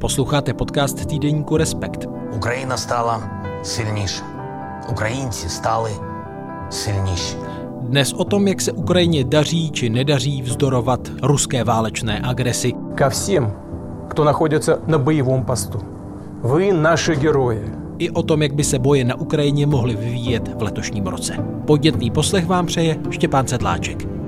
Posloucháte podcast týdeníku Respekt. Ukrajina stála silnější. Ukrajinci stáli silnější. Dnes o tom, jak se Ukrajině daří či nedaří vzdorovat ruské válečné agresi. Ka všem, kdo nachodí na bojovém postu. Vy naše heroje i o tom, jak by se boje na Ukrajině mohly vyvíjet v letošním roce. Podnětný poslech vám přeje Štěpán Sedláček.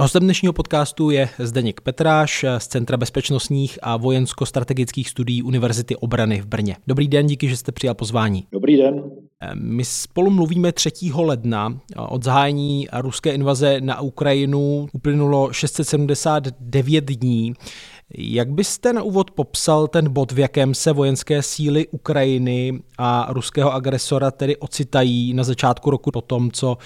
Hostem dnešního podcastu je Zdeněk Petráš z Centra bezpečnostních a vojensko-strategických studií Univerzity obrany v Brně. Dobrý den, díky, že jste přijal pozvání. Dobrý den. My spolu mluvíme 3. ledna. Od zahájení ruské invaze na Ukrajinu uplynulo 679 dní. Jak byste na úvod popsal ten bod, v jakém se vojenské síly Ukrajiny a ruského agresora tedy ocitají na začátku roku po tom, co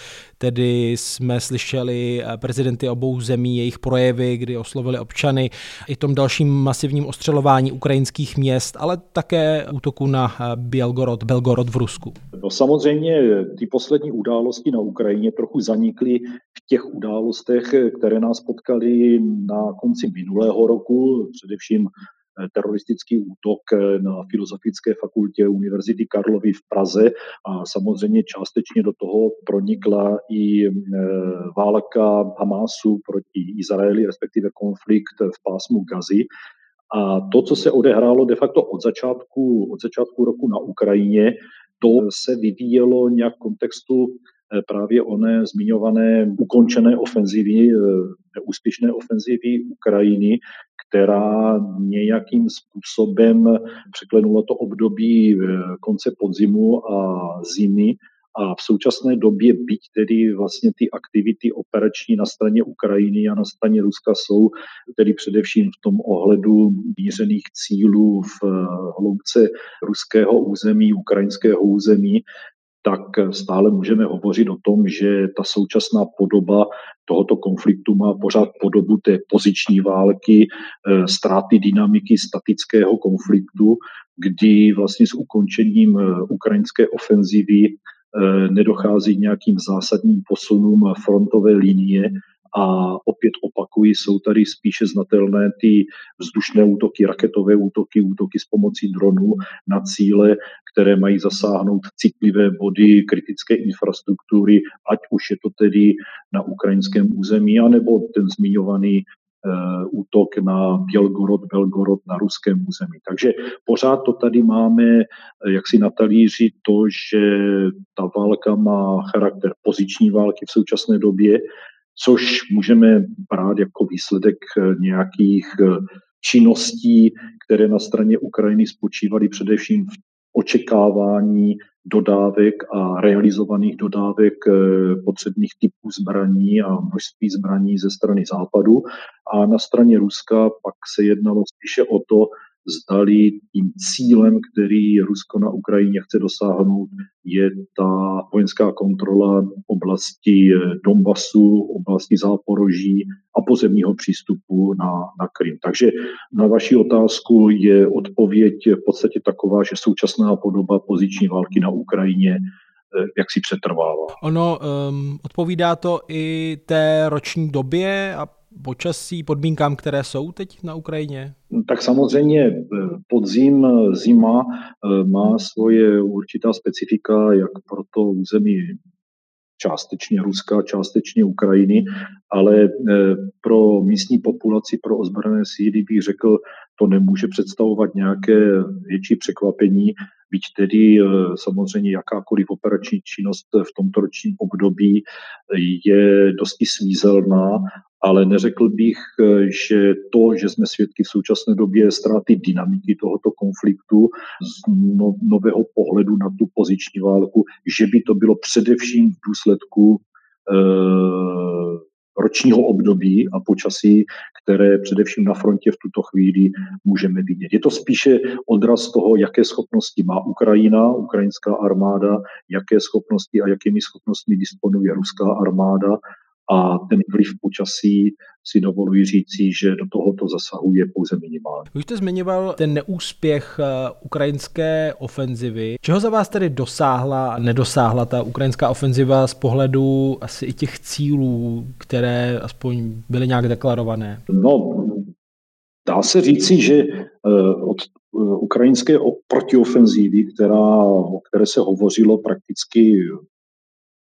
tedy jsme slyšeli prezidenty obou zemí, jejich projevy, kdy oslovili občany, i tom dalším masivním ostřelování ukrajinských měst, ale také útoku na Bělgorod, Belgorod v Rusku? No samozřejmě ty poslední události na Ukrajině trochu zanikly v těch událostech, které nás potkaly na konci minulého roku, především eh, teroristický útok eh, na Filozofické fakultě Univerzity Karlovy v Praze a samozřejmě částečně do toho pronikla i eh, válka Hamásu proti Izraeli, respektive konflikt v pásmu Gazy. A to, co se odehrálo de facto od začátku, od začátku roku na Ukrajině, to se vyvíjelo nějak v kontextu eh, právě oné zmiňované ukončené ofenzivy, neúspěšné ofenzivy Ukrajiny, která nějakým způsobem překlenula to období eh, konce podzimu a zimy. A v současné době, byť tedy vlastně ty aktivity operační na straně Ukrajiny a na straně Ruska jsou tedy především v tom ohledu mířených cílů v eh, hloubce ruského území, ukrajinského území, tak stále můžeme hovořit o tom, že ta současná podoba tohoto konfliktu má pořád podobu té poziční války, eh, ztráty dynamiky statického konfliktu, kdy vlastně s ukončením eh, ukrajinské ofenzivy Eh, nedochází k nějakým zásadním posunům frontové linie a opět opakují, jsou tady spíše znatelné ty vzdušné útoky, raketové útoky, útoky s pomocí dronů na cíle, které mají zasáhnout citlivé body kritické infrastruktury, ať už je to tedy na ukrajinském území, anebo ten zmiňovaný Eh, útok na Bělgorod, Belgorod na ruském území. Takže pořád to tady máme, eh, jak si na talíři, to, že ta válka má charakter poziční války v současné době, což můžeme brát jako výsledek eh, nějakých činností, které na straně Ukrajiny spočívaly především v očekávání dodávek a realizovaných dodávek eh, potřebných typů zbraní a množství zbraní ze strany západu. A na straně Ruska pak se jednalo spíše o to, zdali tím cílem, který Rusko na Ukrajině chce dosáhnout, je ta vojenská kontrola oblasti eh, Donbasu, oblasti Záporoží a pozemního přístupu na, na Krym. Takže na vaši otázku je odpověď v podstatě taková, že současná podoba poziční války na Ukrajině eh, jak si přetrvává. Ono um, odpovídá to i té roční době a počasí, podmínkám, které jsou teď na Ukrajině? Tak samozřejmě eh, podzim, zima eh, má svoje určitá specifika, jak pro to území částečně Ruska, částečně Ukrajiny, ale eh, pro místní populaci, pro ozbrojené síly bych řekl, to nemůže představovat nějaké větší překvapení, byť tedy samozřejmě jakákoliv operační činnost v tomto ročním období je dosti svízelná ale neřekl bych, eh, že to, že jsme svědky v současné době ztráty dynamiky tohoto konfliktu z no, nového pohledu na tu poziční válku, že by to bylo především v důsledku e, ročního období a počasí, které především na frontě v tuto chvíli můžeme vidět. Je to spíše odraz toho, jaké schopnosti má Ukrajina, ukrajinská armáda, jaké schopnosti a jakými schopnostmi disponuje ruská armáda a ten vliv počasí si dovoluji říci, že do tohoto zasahuje pouze minimálně. Už jste zmiňoval ten neúspěch eh, ukrajinské ofenzivy. Čeho za vás tedy dosáhla a nedosáhla ta ukrajinská ofenziva z pohledu asi i těch cílů, které aspoň byly nějak deklarované? No, dá se říci, že eh, od eh, ukrajinské protiofenzívy, která, o které se hovořilo prakticky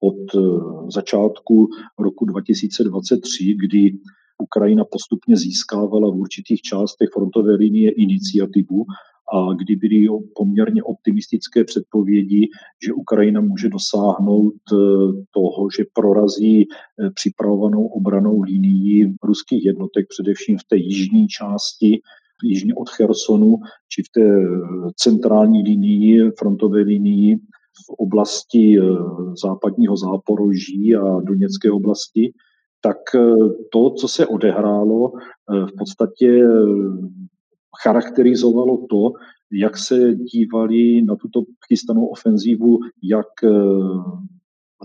od začátku roku 2023, kdy Ukrajina postupně získávala v určitých částech frontové linie iniciativu a kdy byly poměrně optimistické předpovědi, že Ukrajina může dosáhnout eh, toho, že prorazí eh, připravovanou obranou linii ruských jednotek, především v té jižní části, jižně od Chersonu, či v té eh, centrální linii, frontové linii v oblasti západního Záporoží a Doněcké oblasti, tak to, co se odehrálo, v podstatě charakterizovalo to, jak se dívali na tuto chystanou ofenzívu, jak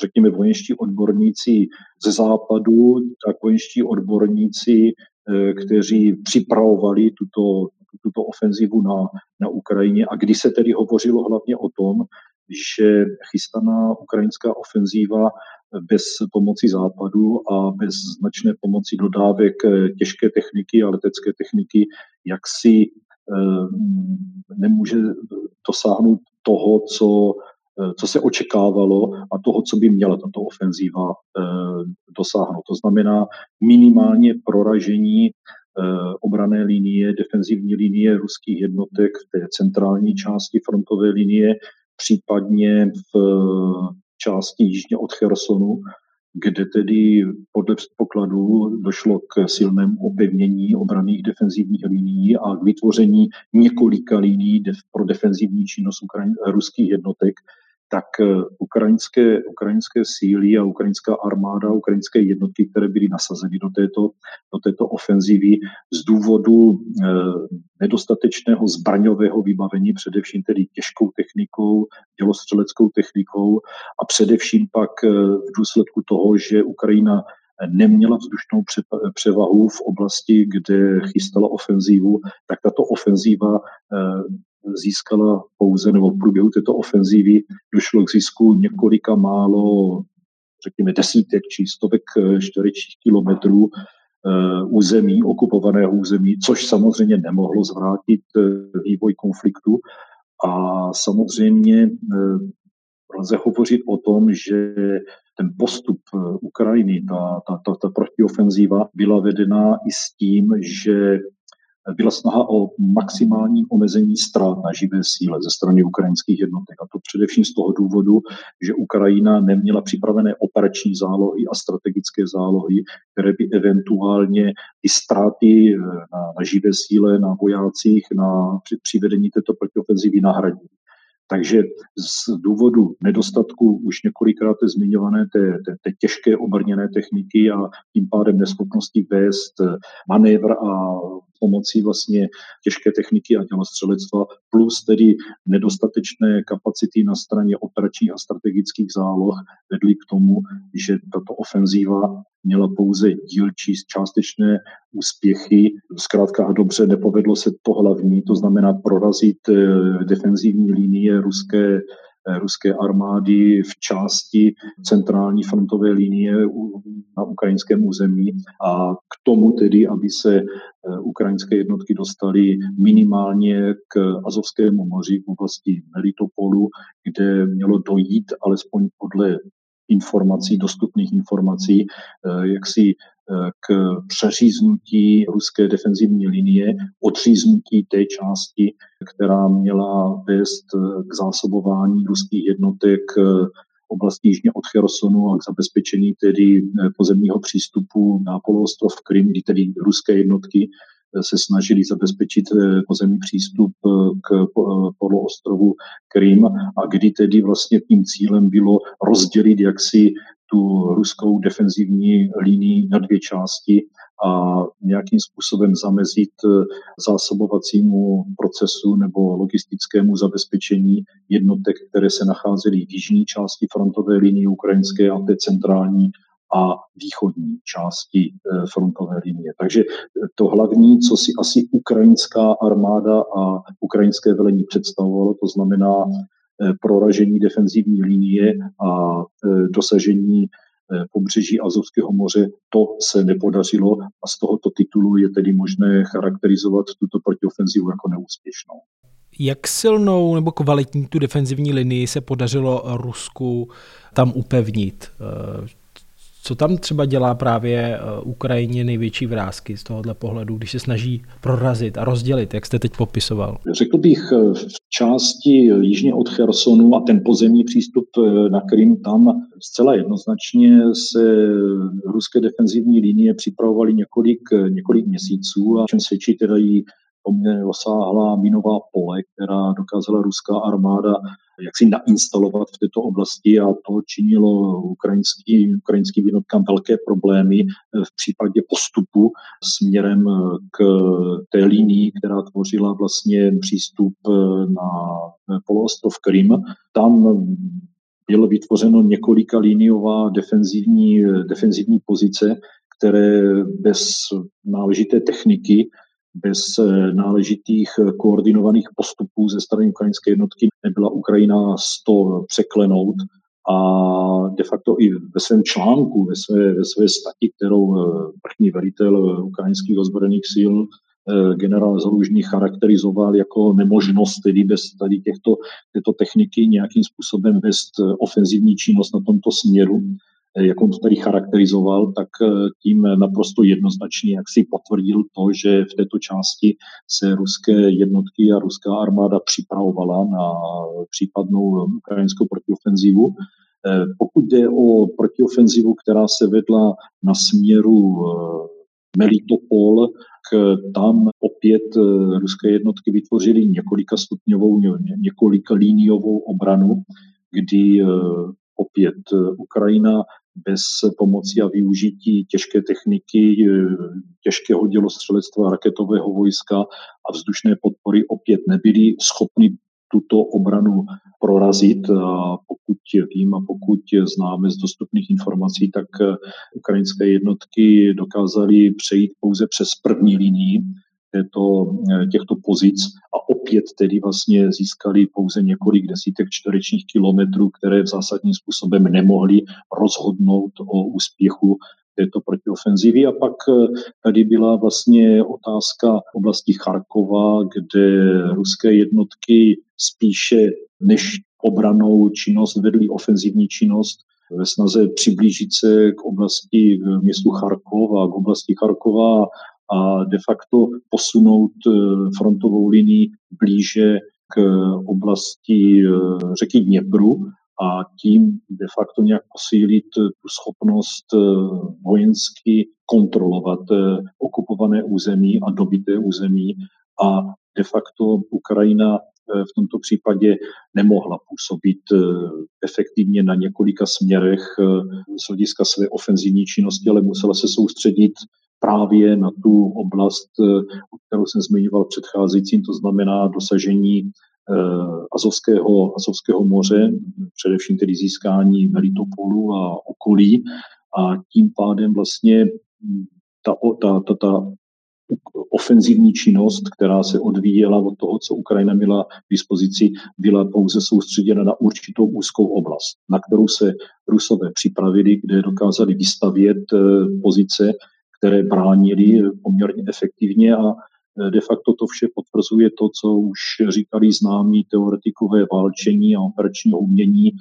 řekněme vojenští odborníci ze západu, tak vojenští odborníci, kteří připravovali tuto, tuto ofenzivu na, na Ukrajině. A kdy se tedy hovořilo hlavně o tom, že chystaná ukrajinská ofenzíva bez pomoci západu a bez značné pomoci dodávek eh, těžké techniky a letecké techniky, jak si eh, nemůže dosáhnout toho, co, eh, co se očekávalo a toho, co by měla tato ofenzíva dosáhnout. To znamená minimálně proražení obrané linie, defenzivní linie ruských jednotek v té centrální části frontové linie, případně v části jižně od Chersonu, kde tedy podle předpokladů došlo k silnému opevnění obraných defenzivních linií a k vytvoření několika linií pro defenzivní činnost ruských jednotek, tak eh, ukrajinské, ukrajinské síly a ukrajinská armáda, ukrajinské jednotky, které byly nasazeny do této, do této ofenzivy z důvodu eh, nedostatečného zbraňového vybavení, především tedy těžkou technikou, dělostřeleckou technikou a především pak eh, v důsledku toho, že Ukrajina neměla vzdušnou převahu v oblasti, kde chystala ofenzívu, tak tato ofenzíva získala pouze, nebo v průběhu této ofenzívy došlo k zisku několika málo, řekněme, desítek či stovek eh, čtverečních kilometrů eh, území, okupovaného území, což samozřejmě nemohlo zvrátit eh, vývoj konfliktu. A samozřejmě lze hovořit o tom, že ten postup Ukrajiny, ta, ta, ta, ta protiofenzíva byla vedena i s tím, že byla snaha o maximální omezení ztrát na živé síle ze strany ukrajinských jednotek. A to především z toho důvodu, že Ukrajina neměla připravené operační zálohy a strategické zálohy, které by eventuálně ty ztráty na, na živé síle, na vojácích, na při, přivedení této protiofenzivy nahradily. Takže z důvodu nedostatku už několikrát zmiňované té, té, té těžké obrněné techniky a tím pádem neschopnosti vést manévr a pomocí vlastně těžké techniky a dělostřelectva, plus tedy nedostatečné kapacity na straně operačních a strategických záloh vedly k tomu, že tato ofenzíva měla pouze dílčí částečné úspěchy. Zkrátka a dobře nepovedlo se to hlavní, to znamená prorazit eh, defenzivní linie ruské ruské armády v části centrální frontové linie na ukrajinském území. A k tomu tedy, aby se eh, ukrajinské jednotky dostaly minimálně k Azovskému moři v oblasti Melitopolu, kde mělo dojít, alespoň podle informací, dostupných informací, eh, jak si k přeříznutí ruské defenzivní linie, odříznutí té části, která měla vést k zásobování ruských jednotek oblasti jižně od Chersonu a k zabezpečení tedy pozemního přístupu na poloostrov Krym, kdy tedy ruské jednotky se snažili zabezpečit pozemní přístup k poloostrovu Krym. A kdy tedy vlastně tím cílem bylo rozdělit jaksi tu ruskou defenzivní linii na dvě části a nějakým způsobem zamezit eh, zásobovacímu procesu nebo logistickému zabezpečení jednotek, které se nacházely v jižní části frontové linie ukrajinské a té centrální a východní části frontové linie. Takže to hlavní, co si asi ukrajinská armáda a ukrajinské velení představovalo, to znamená proražení defenzivní linie a dosažení pobřeží Azovského moře, to se nepodařilo a z tohoto titulu je tedy možné charakterizovat tuto protiofenzivu jako neúspěšnou. Jak silnou nebo kvalitní tu defenzivní linii se podařilo Rusku tam upevnit? Co tam třeba dělá právě Ukrajině největší vrázky z tohohle pohledu, když se snaží prorazit a rozdělit, jak jste teď popisoval? Řekl bych v části jižně od Chersonu a ten pozemní přístup na Krym, tam zcela jednoznačně se ruské defenzivní linie připravovaly několik, několik měsíců a čem svědčí teda i poměrně rozsáhlá minová pole, která dokázala ruská armáda jaksi nainstalovat v této oblasti a to činilo ukrajinský, ukrajinským jednotkám velké problémy v případě postupu směrem k té linii, která tvořila vlastně přístup na poloostrov Krym. Tam bylo vytvořeno několika liniová defenzivní, defenzivní pozice, které bez náležité techniky bez eh, náležitých eh, koordinovaných postupů ze strany ukrajinské jednotky nebyla Ukrajina z to překlenout a de facto i ve svém článku, ve své, ve své stati, kterou eh, vrchní velitel ukrajinských ozbrojených sil generál Zalužný charakterizoval jako nemožnost tedy bez tady těchto, této techniky nějakým způsobem vést ofenzivní činnost na tomto směru, jak on to tady charakterizoval, tak eh, tím naprosto jednoznačně jak si potvrdil to, že v této části se ruské jednotky a ruská armáda připravovala na případnou ukrajinskou protiofenzivu. Eh, pokud jde o protiofenzivu, která se vedla na směru Melitopol, tam opět ruské jednotky vytvořily několika stupňovou, několika líniovou obranu, kdy opět Ukrajina bez pomoci a využití těžké techniky, těžkého dělostřelectva, raketového vojska a vzdušné podpory opět nebyli schopni tuto obranu prorazit. A pokud vím a pokud známe z dostupných informací, tak ukrajinské jednotky dokázaly přejít pouze přes první linii této, těchto pozic a opět tedy vlastně získali pouze několik desítek čtverečních kilometrů, které v zásadním způsobem nemohli rozhodnout o úspěchu této protiofenzivy. A pak eh, tady byla vlastně otázka oblasti Charkova, kde ruské jednotky spíše než obranou činnost vedly ofenzivní činnost ve snaze přiblížit se k oblasti k městu Charkov a k oblasti Charkova a de facto posunout eh, frontovou linii blíže k oblasti eh, řeky Dněpru a tím de facto nějak posílit tu schopnost eh, vojensky kontrolovat okupované území a dobité území. A de facto Ukrajina v tomto případě nemohla působit efektivně na několika směrech z hlediska své ofenzivní činnosti, ale musela se soustředit právě na tu oblast, eh, kterou jsem zmiňoval předcházejícím, to znamená dosažení eh, Azovského, Azovského moře, především tedy získání Melitopolu a okolí. A tím pádem vlastně hm, ta, ta, ta, ta ofenzivní činnost, která se odvíjela od toho, co Ukrajina měla k dispozici, byla pouze soustředěna na určitou úzkou oblast, na kterou se Rusové připravili, kde dokázali vystavět eh, pozice, které bránili poměrně efektivně a e, de facto to vše potvrzuje to, co už říkali známí teoretikové válčení a operačního umění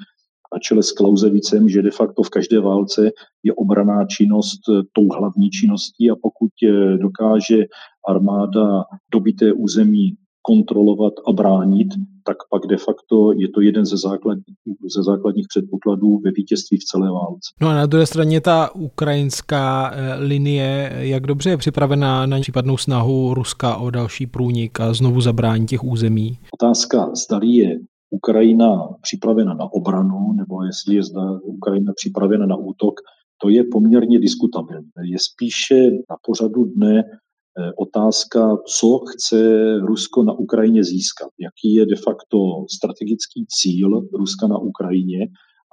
na čele s Klauzevicem, že de facto v každé válce je obraná činnost e, tou hlavní činností a pokud e, dokáže armáda dobité území kontrolovat a bránit, tak pak de facto je to jeden ze, základních, ze základních předpokladů ve vítězství v celé válce. No a na druhé straně ta ukrajinská eh, linie, jak dobře je připravená na případnou snahu Ruska o další průnik a znovu zabrání těch území? Otázka, zda je Ukrajina připravena na obranu, nebo jestli je zda Ukrajina připravena na útok, to je poměrně diskutabilní. Je spíše na pořadu dne otázka, co chce Rusko na Ukrajině získat, jaký je de facto strategický cíl Ruska na Ukrajině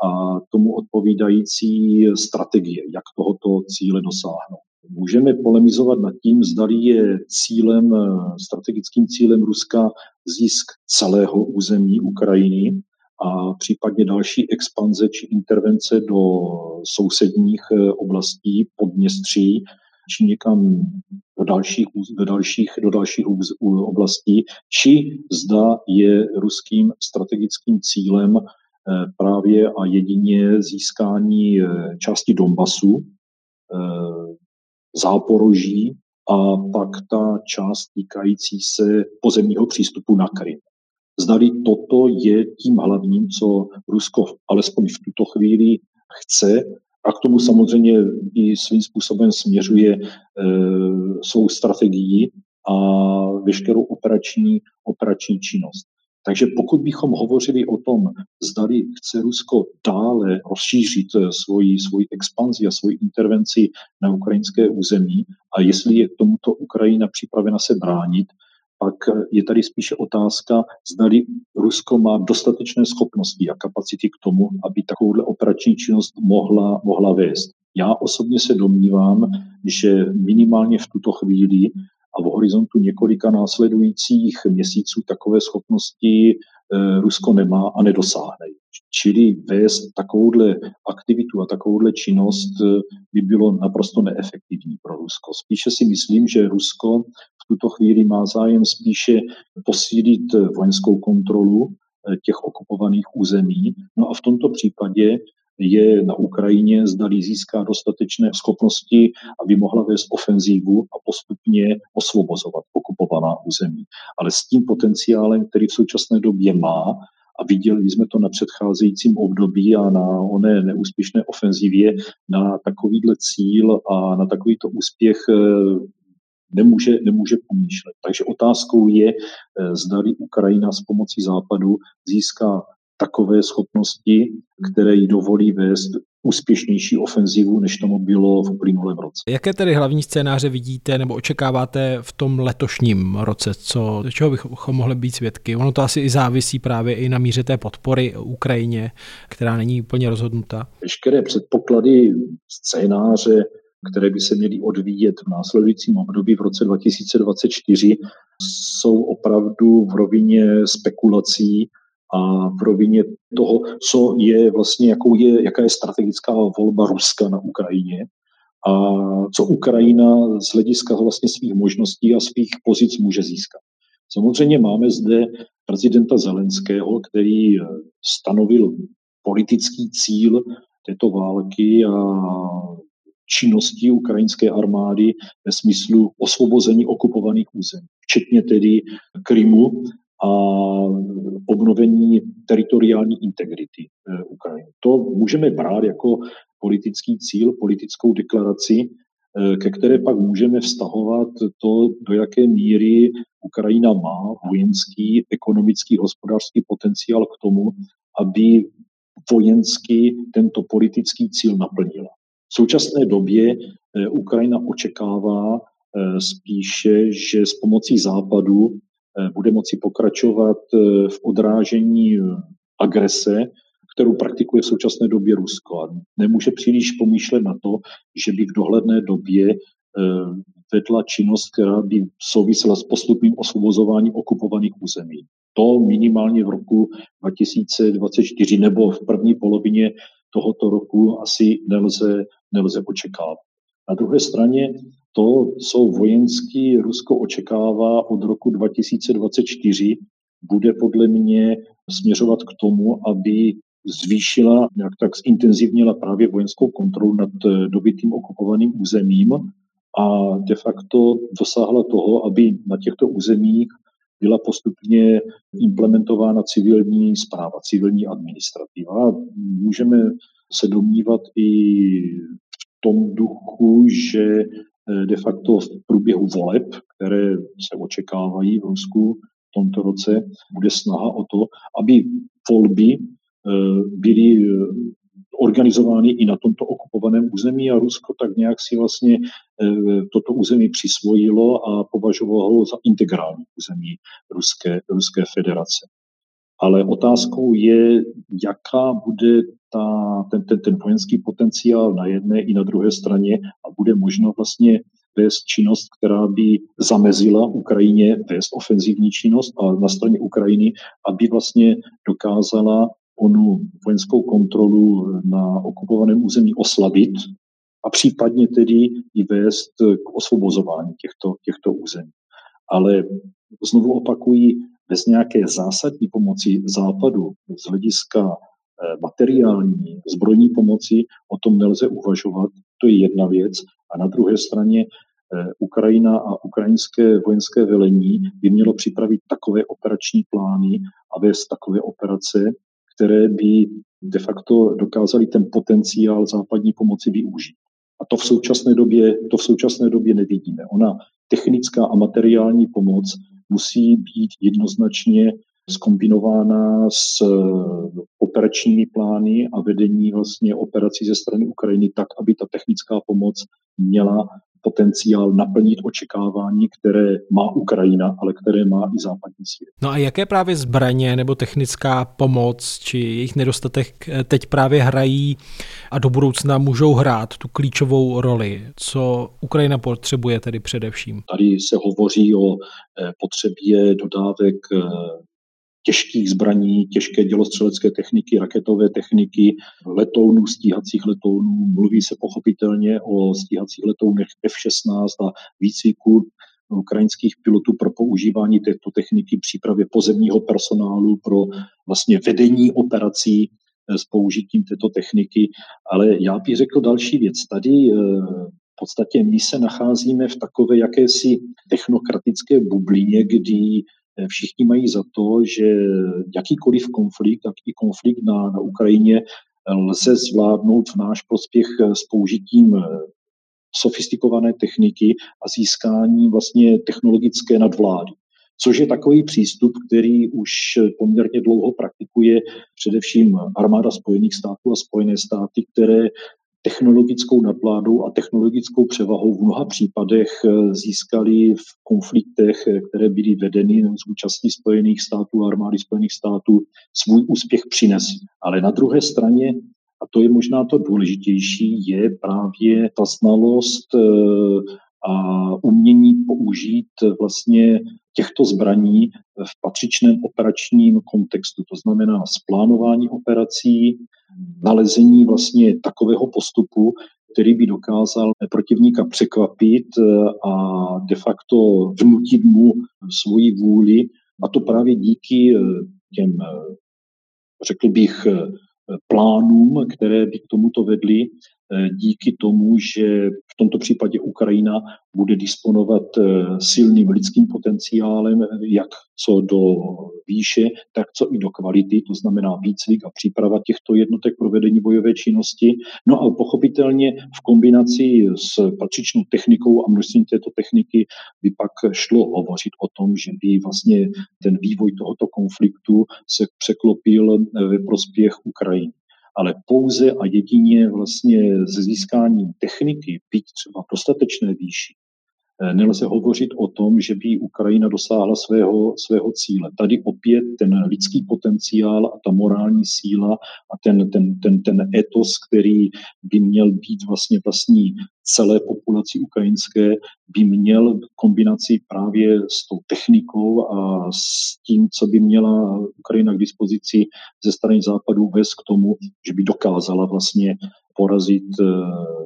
a tomu odpovídající strategie, jak tohoto cíle dosáhnout. Můžeme polemizovat nad tím, zda je cílem, strategickým cílem Ruska zisk celého území Ukrajiny a případně další expanze či intervence do sousedních oblastí Podměstří či někam do dalších, do dalších, do dalších oblastí, či zda je ruským strategickým cílem eh, právě a jedině získání eh, části Donbasu, eh, Záporoží a pak ta část týkající se pozemního přístupu na Krym. Zdali toto je tím hlavním, co Rusko alespoň v tuto chvíli chce a k tomu samozřejmě i svým způsobem směřuje e, svou strategii a veškerou operační, operační činnost. Takže pokud bychom hovořili o tom, zdali chce Rusko dále rozšířit eh, svoji, svoji expanzi a svoji intervenci na ukrajinské území a jestli je tomuto Ukrajina připravena se bránit, pak je tady spíše otázka, zdali Rusko má dostatečné schopnosti a kapacity k tomu, aby takovouhle operační činnost mohla, mohla vést. Já osobně se domnívám, že minimálně v tuto chvíli a v horizontu několika následujících měsíců takové schopnosti eh, Rusko nemá a nedosáhne. Čili vést takovouhle aktivitu a takovouhle činnost eh, by bylo naprosto neefektivní pro Rusko. Spíše si myslím, že Rusko tuto chvíli má zájem spíše posílit vojenskou kontrolu eh, těch okupovaných území. No a v tomto případě je na Ukrajině, zdali získá dostatečné schopnosti, aby mohla vést ofenzívu a postupně osvobozovat okupovaná území. Ale s tím potenciálem, který v současné době má, a viděli jsme to na předcházejícím období a na oné neúspěšné ofenzivě, na takovýhle cíl a na takovýto úspěch eh, nemůže, nemůže pomýšlet. Takže otázkou je, eh, zda Ukrajina s pomocí Západu získá takové schopnosti, které jí dovolí vést úspěšnější ofenzivu, než tomu bylo v uplynulém roce. Jaké tedy hlavní scénáře vidíte nebo očekáváte v tom letošním roce? Co, čeho bychom mohli být svědky? Ono to asi i závisí právě i na míře té podpory Ukrajině, která není úplně rozhodnuta. Veškeré předpoklady, scénáře, které by se měly odvíjet v následujícím období v roce 2024, jsou opravdu v rovině spekulací a v rovině toho, co je vlastně, jakou je, jaká je strategická volba Ruska na Ukrajině a co Ukrajina z hlediska vlastně svých možností a svých pozic může získat. Samozřejmě máme zde prezidenta Zelenského, který stanovil politický cíl této války a činnosti ukrajinské armády ve smyslu osvobození okupovaných území, včetně tedy Krymu a obnovení teritoriální integrity eh, Ukrajiny. To můžeme brát jako politický cíl, politickou deklaraci, eh, ke které pak můžeme vztahovat to, do jaké míry Ukrajina má vojenský, ekonomický, hospodářský potenciál k tomu, aby vojensky tento politický cíl naplnila. V současné době eh, Ukrajina očekává eh, spíše, že s pomocí západu eh, bude moci pokračovat v odrážení agrese, kterou praktikuje v současné době Rusko. A nemůže příliš pomýšlet na to, že by v dohledné době vedla činnost, která by souvisela s postupným osvobozováním okupovaných území. To minimálně v roku 2024 nebo v první polovině tohoto roku asi nelze, nelze očekávat. Na druhé straně to, co vojenský Rusko očekává od roku 2024, bude podle mě směřovat k tomu, aby zvýšila, nějak tak zintenzivnila právě vojenskou kontrolu nad eh, dobytým okupovaným územím a de facto dosáhla toho, aby na těchto územích byla postupně implementována civilní zpráva, civilní administrativa. Můžeme se domnívat i v tom duchu, že eh, de facto v průběhu voleb, které se očekávají v Rusku v tomto roce, bude snaha o to, aby volby eh, byly eh, organizovány i na tomto okupovaném území a Rusko tak nějak si vlastně toto území přisvojilo a považovalo ho za integrální území Ruské, Ruské federace. ale otázkou je, jaká bude ta, ten, ten, ten vojenský potenciál na jedné i na druhé straně a bude možno vlastně vést činnost, která by zamezila Ukrajině vést ofenzivní činnost a na straně Ukrajiny, aby vlastně dokázala onu vojenskou kontrolu na okupovaném území oslabit a případně tedy i vést k osvobozování těchto, těchto území. Ale znovu opakují, bez nějaké zásadní pomoci Západu z hlediska eh, materiální, zbrojní pomoci, o tom nelze uvažovat. To je jedna věc. A na druhé straně eh, Ukrajina a ukrajinské vojenské velení by mělo připravit takové operační plány a vést takové operace, které by de facto dokázaly ten potenciál západní pomoci využít. A to v současné době, to v současné době nevidíme. Ona technická a materiální pomoc musí být jednoznačně skombinována s eh, operačními plány a vedení vlastně operací ze strany Ukrajiny tak, aby ta technická pomoc měla potenciál naplnit očekávání, které má Ukrajina, ale které má i západní svět. No a jaké právě zbraně nebo technická pomoc či jejich nedostatek teď právě hrají a do budoucna můžou hrát tu klíčovou roli? Co Ukrajina potřebuje tedy především? Tady se hovoří o eh, potřebě dodávek eh, těžkých zbraní, těžké dělostřelecké techniky, raketové techniky, letounů, stíhacích letounů. Mluví se pochopitelně o stíhacích letounech F-16 a výcviku ukrajinských pilotů pro používání této techniky, přípravě pozemního personálu pro vlastně vedení operací eh, s použitím této techniky. Ale já bych řekl další věc. Tady eh, v podstatě my se nacházíme v takové jakési technokratické bublině, kdy Všichni mají za to, že jakýkoliv konflikt, tak i konflikt na, na Ukrajině lze zvládnout v náš prospěch s použitím sofistikované techniky a získání vlastně technologické nadvlády. Což je takový přístup, který už poměrně dlouho praktikuje především armáda Spojených států a Spojené státy, které technologickou nadvládou a technologickou převahou v mnoha případech eh, získali v konfliktech, eh, které byly vedeny z účastí Spojených států a armády Spojených států, svůj úspěch přinesli. Ale na druhé straně, a to je možná to důležitější, je právě ta znalost eh, a umění použít vlastně těchto zbraní v patřičném operačním kontextu. To znamená splánování operací, nalezení vlastně takového postupu, který by dokázal protivníka překvapit eh, a de facto vnutit mu svoji vůli. A to právě díky eh, těm, eh, řekl bych, plánům, které by k tomuto vedly, díky tomu, že v tomto případě Ukrajina bude disponovat eh, silným lidským potenciálem, jak co do výše, tak co i do kvality, to znamená výcvik a příprava těchto jednotek pro vedení bojové činnosti. No a pochopitelně v kombinaci s patřičnou technikou a množstvím této techniky by pak šlo hovořit o tom, že by vlastně ten vývoj tohoto konfliktu se překlopil eh, ve prospěch Ukrajiny ale pouze a jedině vlastně s získáním techniky, byť třeba dostatečné výši, nelze hovořit o tom, že by Ukrajina dosáhla svého, svého cíle. Tady opět ten lidský potenciál a ta morální síla a ten, ten, ten, ten etos, který by měl být vlastně vlastní celé populaci ukrajinské, by měl kombinaci právě s tou technikou a s tím, co by měla Ukrajina k dispozici ze strany západu vést k tomu, že by dokázala vlastně porazit eh,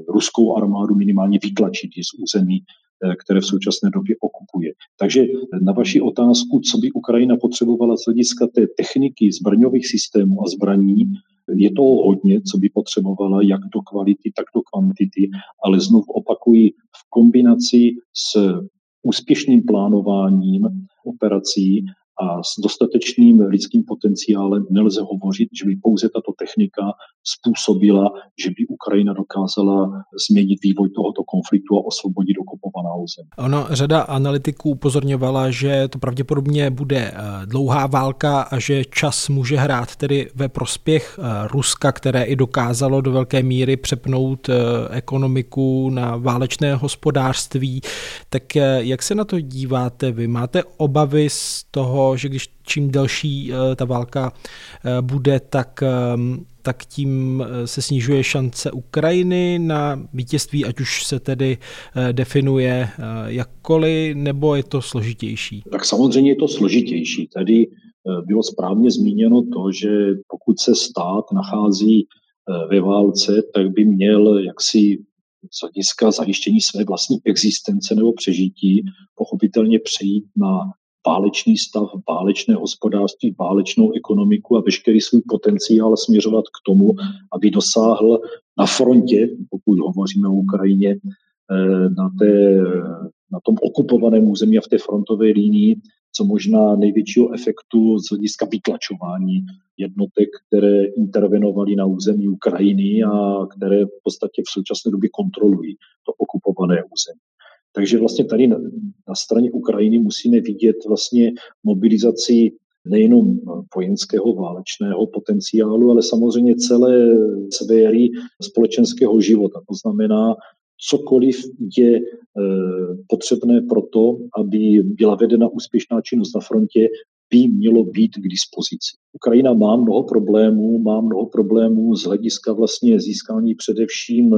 ruskou armádu, minimálně vytlačit z území Eh, které v současné době okupuje. Takže na vaši otázku, co by Ukrajina potřebovala z hlediska té techniky, zbraňových systémů a zbraní, je to hodně, co by potřebovala, jak do kvality, tak do kvantity, ale znovu opakuji, v kombinaci s úspěšným plánováním operací a s dostatečným lidským potenciálem nelze hovořit, že by pouze tato technika způsobila, že by Ukrajina dokázala změnit vývoj tohoto konfliktu a osvobodit okupovaná území. Ono, řada analytiků upozorňovala, že to pravděpodobně bude dlouhá válka a že čas může hrát tedy ve prospěch Ruska, které i dokázalo do velké míry přepnout ekonomiku na válečné hospodářství. Tak jak se na to díváte vy? Máte obavy z toho, že když čím delší eh, ta válka eh, bude, tak ehm, tak tím eh, se snižuje šance Ukrajiny na vítězství, ať už se tedy definuje jakkoliv, nebo je to složitější? Tak samozřejmě je to složitější. Tady bylo správně zmíněno to, že pokud se stát nachází ve válce, tak by měl jaksi z hlediska zajištění své vlastní existence nebo přežití pochopitelně přejít na válečný stav, válečné hospodářství, válečnou ekonomiku a veškerý svůj potenciál směřovat k tomu, aby dosáhl na frontě, pokud hovoříme o Ukrajině, eh, na, té, na tom okupovaném území a v té frontové línii, co možná největšího efektu z hlediska vytlačování jednotek, které intervenovaly na území Ukrajiny a které v podstatě v současné době kontrolují to okupované území. Takže vlastně tady na, straně Ukrajiny musíme vidět vlastně mobilizaci nejenom vojenského válečného potenciálu, ale samozřejmě celé sféry společenského života. To znamená, cokoliv je e, potřebné pro to, aby byla vedena úspěšná činnost na frontě, by mělo být k dispozici. Ukrajina má mnoho problémů, má mnoho problémů z hlediska vlastně získání především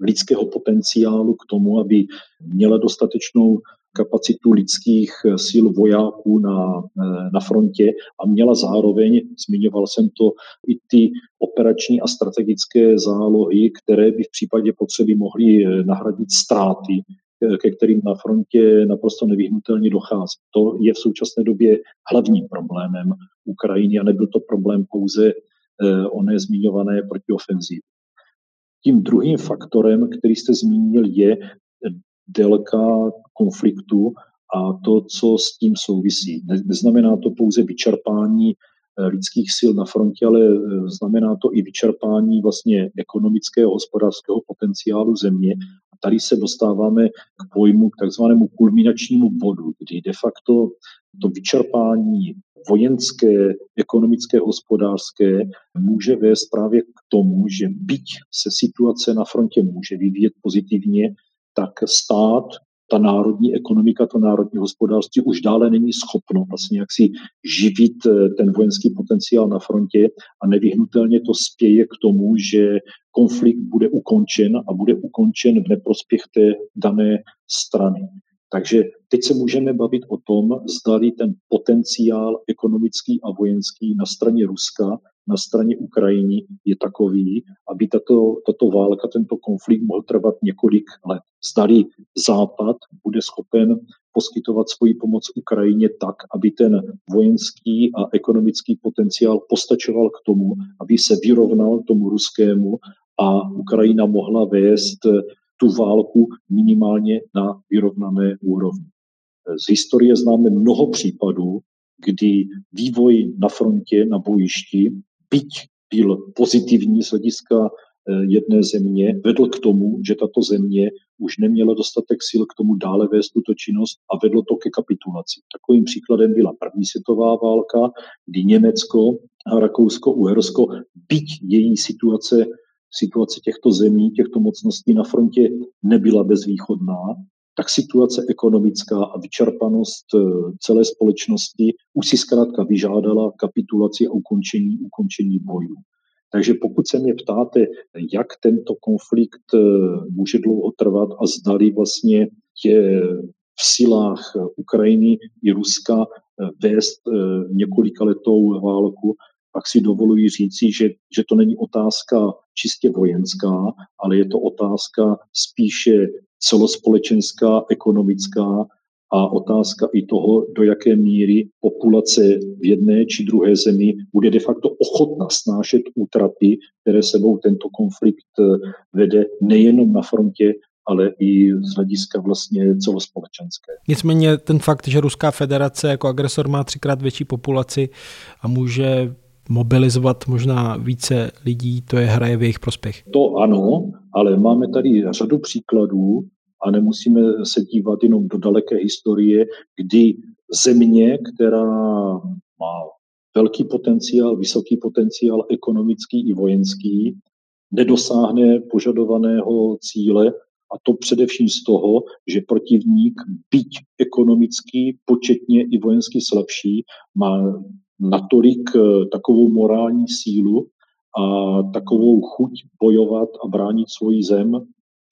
lidského potenciálu k tomu, aby měla dostatečnou kapacitu lidských sil vojáků na, na frontě a měla zároveň, zmiňoval jsem to, i ty operační a strategické zálohy, které by v případě potřeby mohly nahradit ztráty, ke kterým na frontě naprosto nevyhnutelně dochází. To je v současné době hlavním problémem Ukrajiny a nebyl to problém pouze eh, oné zmiňované protiofenzivy. Tím druhým faktorem, který jste zmínil, je délka konfliktu a to, co s tím souvisí. Neznamená to pouze vyčerpání eh, lidských sil na frontě, ale eh, znamená to i vyčerpání vlastně ekonomického, hospodářského potenciálu země. A tady se dostáváme k pojmu, k takzvanému kulminačnímu bodu, kdy de facto to vyčerpání vojenské, ekonomické, hospodářské může vést právě k tomu, že byť se situace na frontě může vyvíjet pozitivně, tak stát, ta národní ekonomika, to národní hospodářství už dále není schopno vlastně jak si živit eh, ten vojenský potenciál na frontě a nevyhnutelně to spěje k tomu, že konflikt bude ukončen a bude ukončen v neprospěch té dané strany. Takže teď se můžeme bavit o tom, zdali ten potenciál ekonomický a vojenský na straně Ruska, na straně Ukrajiny je takový, aby tato, tato válka, tento konflikt mohl trvat několik let. Zdali Západ bude schopen poskytovat svoji pomoc Ukrajině tak, aby ten vojenský a ekonomický potenciál postačoval k tomu, aby se vyrovnal tomu ruskému a Ukrajina mohla vést tu válku minimálně na vyrovnané úrovni. Z historie známe mnoho případů, kdy vývoj na frontě, na bojišti, byť byl pozitivní z hlediska eh, jedné země, vedl k tomu, že tato země už neměla dostatek sil k tomu dále vést tuto činnost a vedlo to ke kapitulaci. Takovým příkladem byla první světová válka, kdy Německo a Rakousko-Uhersko, byť její situace situace těchto zemí, těchto mocností na frontě nebyla bezvýchodná, tak situace ekonomická a vyčerpanost eh, celé společnosti už si zkrátka vyžádala kapitulaci a ukončení, ukončení bojů. Takže pokud se mě ptáte, jak tento konflikt eh, může dlouho trvat a zdali vlastně je v silách Ukrajiny i Ruska eh, vést několika letou válku, pak si dovoluji říci, že, že to není otázka čistě vojenská, ale je to otázka spíše celospolečenská, ekonomická a otázka i toho, do jaké míry populace v jedné či druhé zemi bude de facto ochotna snášet útraty, které sebou tento konflikt eh, vede nejenom na frontě, ale i z hlediska vlastně celospolečenské. Nicméně ten fakt, že Ruská federace jako agresor má třikrát větší populaci a může mobilizovat možná více lidí, to je hraje v jejich prospěch. To ano, ale máme tady řadu příkladů, a nemusíme se dívat jenom do daleké historie, kdy země, která má velký potenciál, vysoký potenciál ekonomický i vojenský, nedosáhne požadovaného cíle a to především z toho, že protivník, byť ekonomicky, početně i vojensky slabší, má natolik eh, takovou morální sílu a takovou chuť bojovat a bránit svoji zem,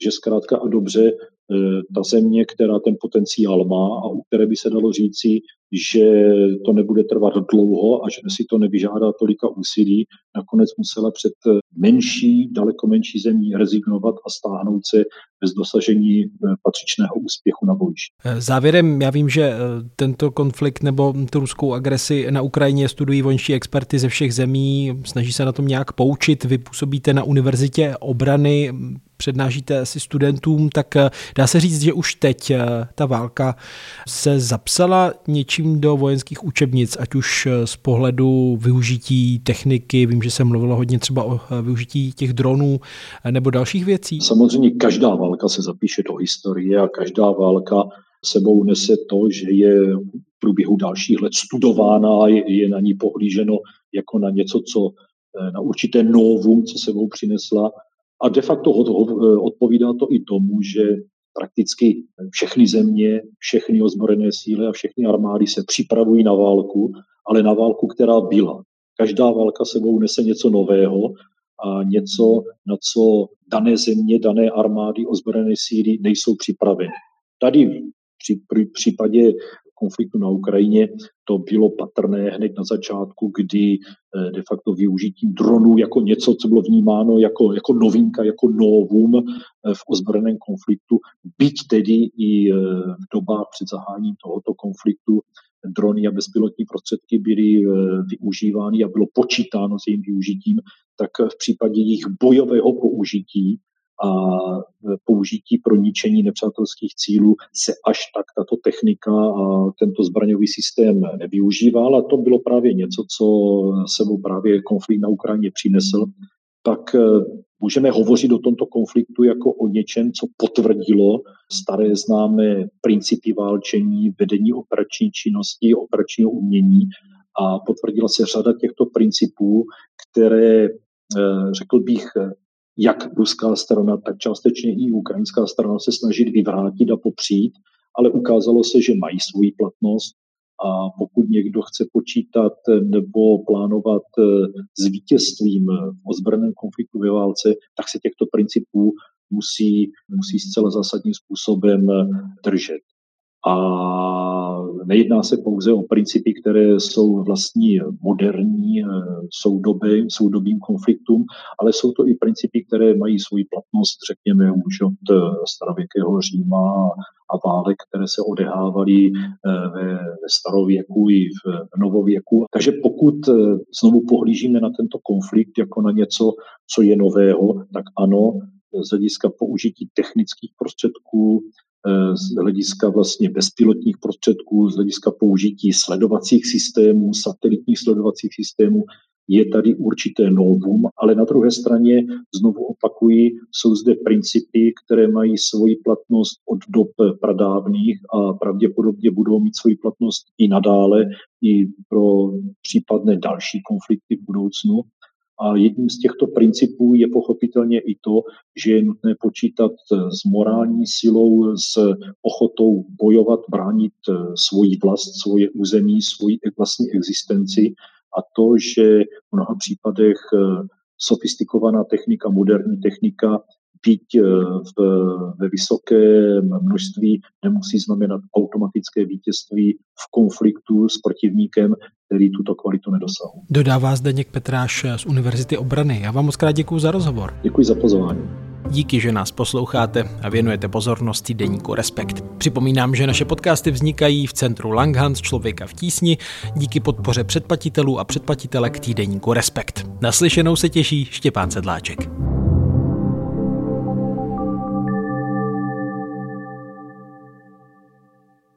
že zkrátka a dobře Eh, ta země, která ten potenciál má a u které by se dalo říci, že to nebude trvat dlouho a že si to nevyžádá tolika úsilí, nakonec musela před eh, menší, daleko menší zemí rezignovat a stáhnout se bez dosažení eh, patřičného úspěchu na bojišti. Závěrem, já vím, že tento konflikt nebo tu ruskou agresi na Ukrajině studují vojenští experty ze všech zemí, snaží se na tom nějak poučit. Vy působíte na univerzitě obrany, přednášíte asi studentům, tak dá se říct, že už teď ta válka se zapsala něčím něčím do vojenských učebnic, ať už eh, z pohledu využití techniky, vím, že se mluvilo hodně třeba o eh, využití těch dronů eh, nebo dalších věcí? Samozřejmě každá válka se zapíše do historie a každá válka sebou nese to, že je v průběhu dalších let studována a je, je na ní pohlíženo jako na něco, co na určité novum, co sebou přinesla. A de facto odpovídá to i tomu, že prakticky všechny země, všechny ozbrojené síly a všechny armády se připravují na válku, ale na válku, která byla. Každá válka sebou nese něco nového a něco, na co dané země, dané armády, ozbrojené síly nejsou připraveny. Tady při případě konfliktu na Ukrajině. To bylo patrné hned na začátku, kdy eh, de facto využitím dronů jako něco, co bylo vnímáno jako, jako novinka, jako novum eh, v ozbrojeném konfliktu, byť tedy i eh, v dobách před zahájením tohoto konfliktu drony a bezpilotní prostředky byly využívány a bylo počítáno s jejím využitím, tak v případě jejich bojového použití a použití pro ničení nepřátelských cílů se až tak tato technika a tento zbraňový systém nevyužíval. A to bylo právě něco, co sebou právě konflikt na Ukrajině přinesl, tak e, můžeme hovořit o tomto konfliktu jako o něčem, co potvrdilo staré známé principy válčení, vedení operační činnosti, operačního umění. A potvrdila se řada těchto principů, které, e, řekl bych, jak ruská strana, tak částečně i ukrajinská strana se snažit vyvrátit a popřít, ale ukázalo se, že mají svoji platnost a pokud někdo chce počítat nebo plánovat eh, s vítězstvím v ozbrojeném konfliktu ve válce, tak se těchto principů musí, musí zcela zásadním způsobem eh, držet. A nejedná se pouze o principy, které jsou vlastní moderní, eh, soudobě, soudobým konfliktům, ale jsou to i principy, které mají svoji platnost, řekněme, už od eh, starověkého Říma a válek, které se odehrávaly eh, ve starověku i v novověku. Takže pokud znovu pohlížíme na tento konflikt jako na něco, co je nového, tak ano, z hlediska použití technických prostředků, z hlediska vlastně bezpilotních prostředků, z hlediska použití sledovacích systémů, satelitních sledovacích systémů, je tady určité novum, ale na druhé straně, znovu opakuji, jsou zde principy, které mají svoji platnost od dob pradávných a pravděpodobně budou mít svoji platnost i nadále, i pro případné další konflikty v budoucnu. A jedním z těchto principů je pochopitelně i to, že je nutné počítat s morální silou, s ochotou bojovat, bránit eh, svoji vlast, svoje území, svoji vlastní existenci. A to, že v mnoha případech eh, sofistikovaná technika, moderní technika byť eh, v, ve vysokém množství nemusí znamenat automatické vítězství v konfliktu s protivníkem, který tuto kvalitu nedosahuje. Dodává Zdeněk Petráš z Univerzity obrany. Já vám moc krát děkuji za rozhovor. Děkuji za pozvání. Díky, že nás posloucháte a věnujete pozornost týdeníku Respekt. Připomínám, že naše podcasty vznikají v centru Langhans Člověka v tísni díky podpoře předplatitelů a předplatitelek týdeníku Respekt. Naslyšenou se těší Štěpán Sedláček.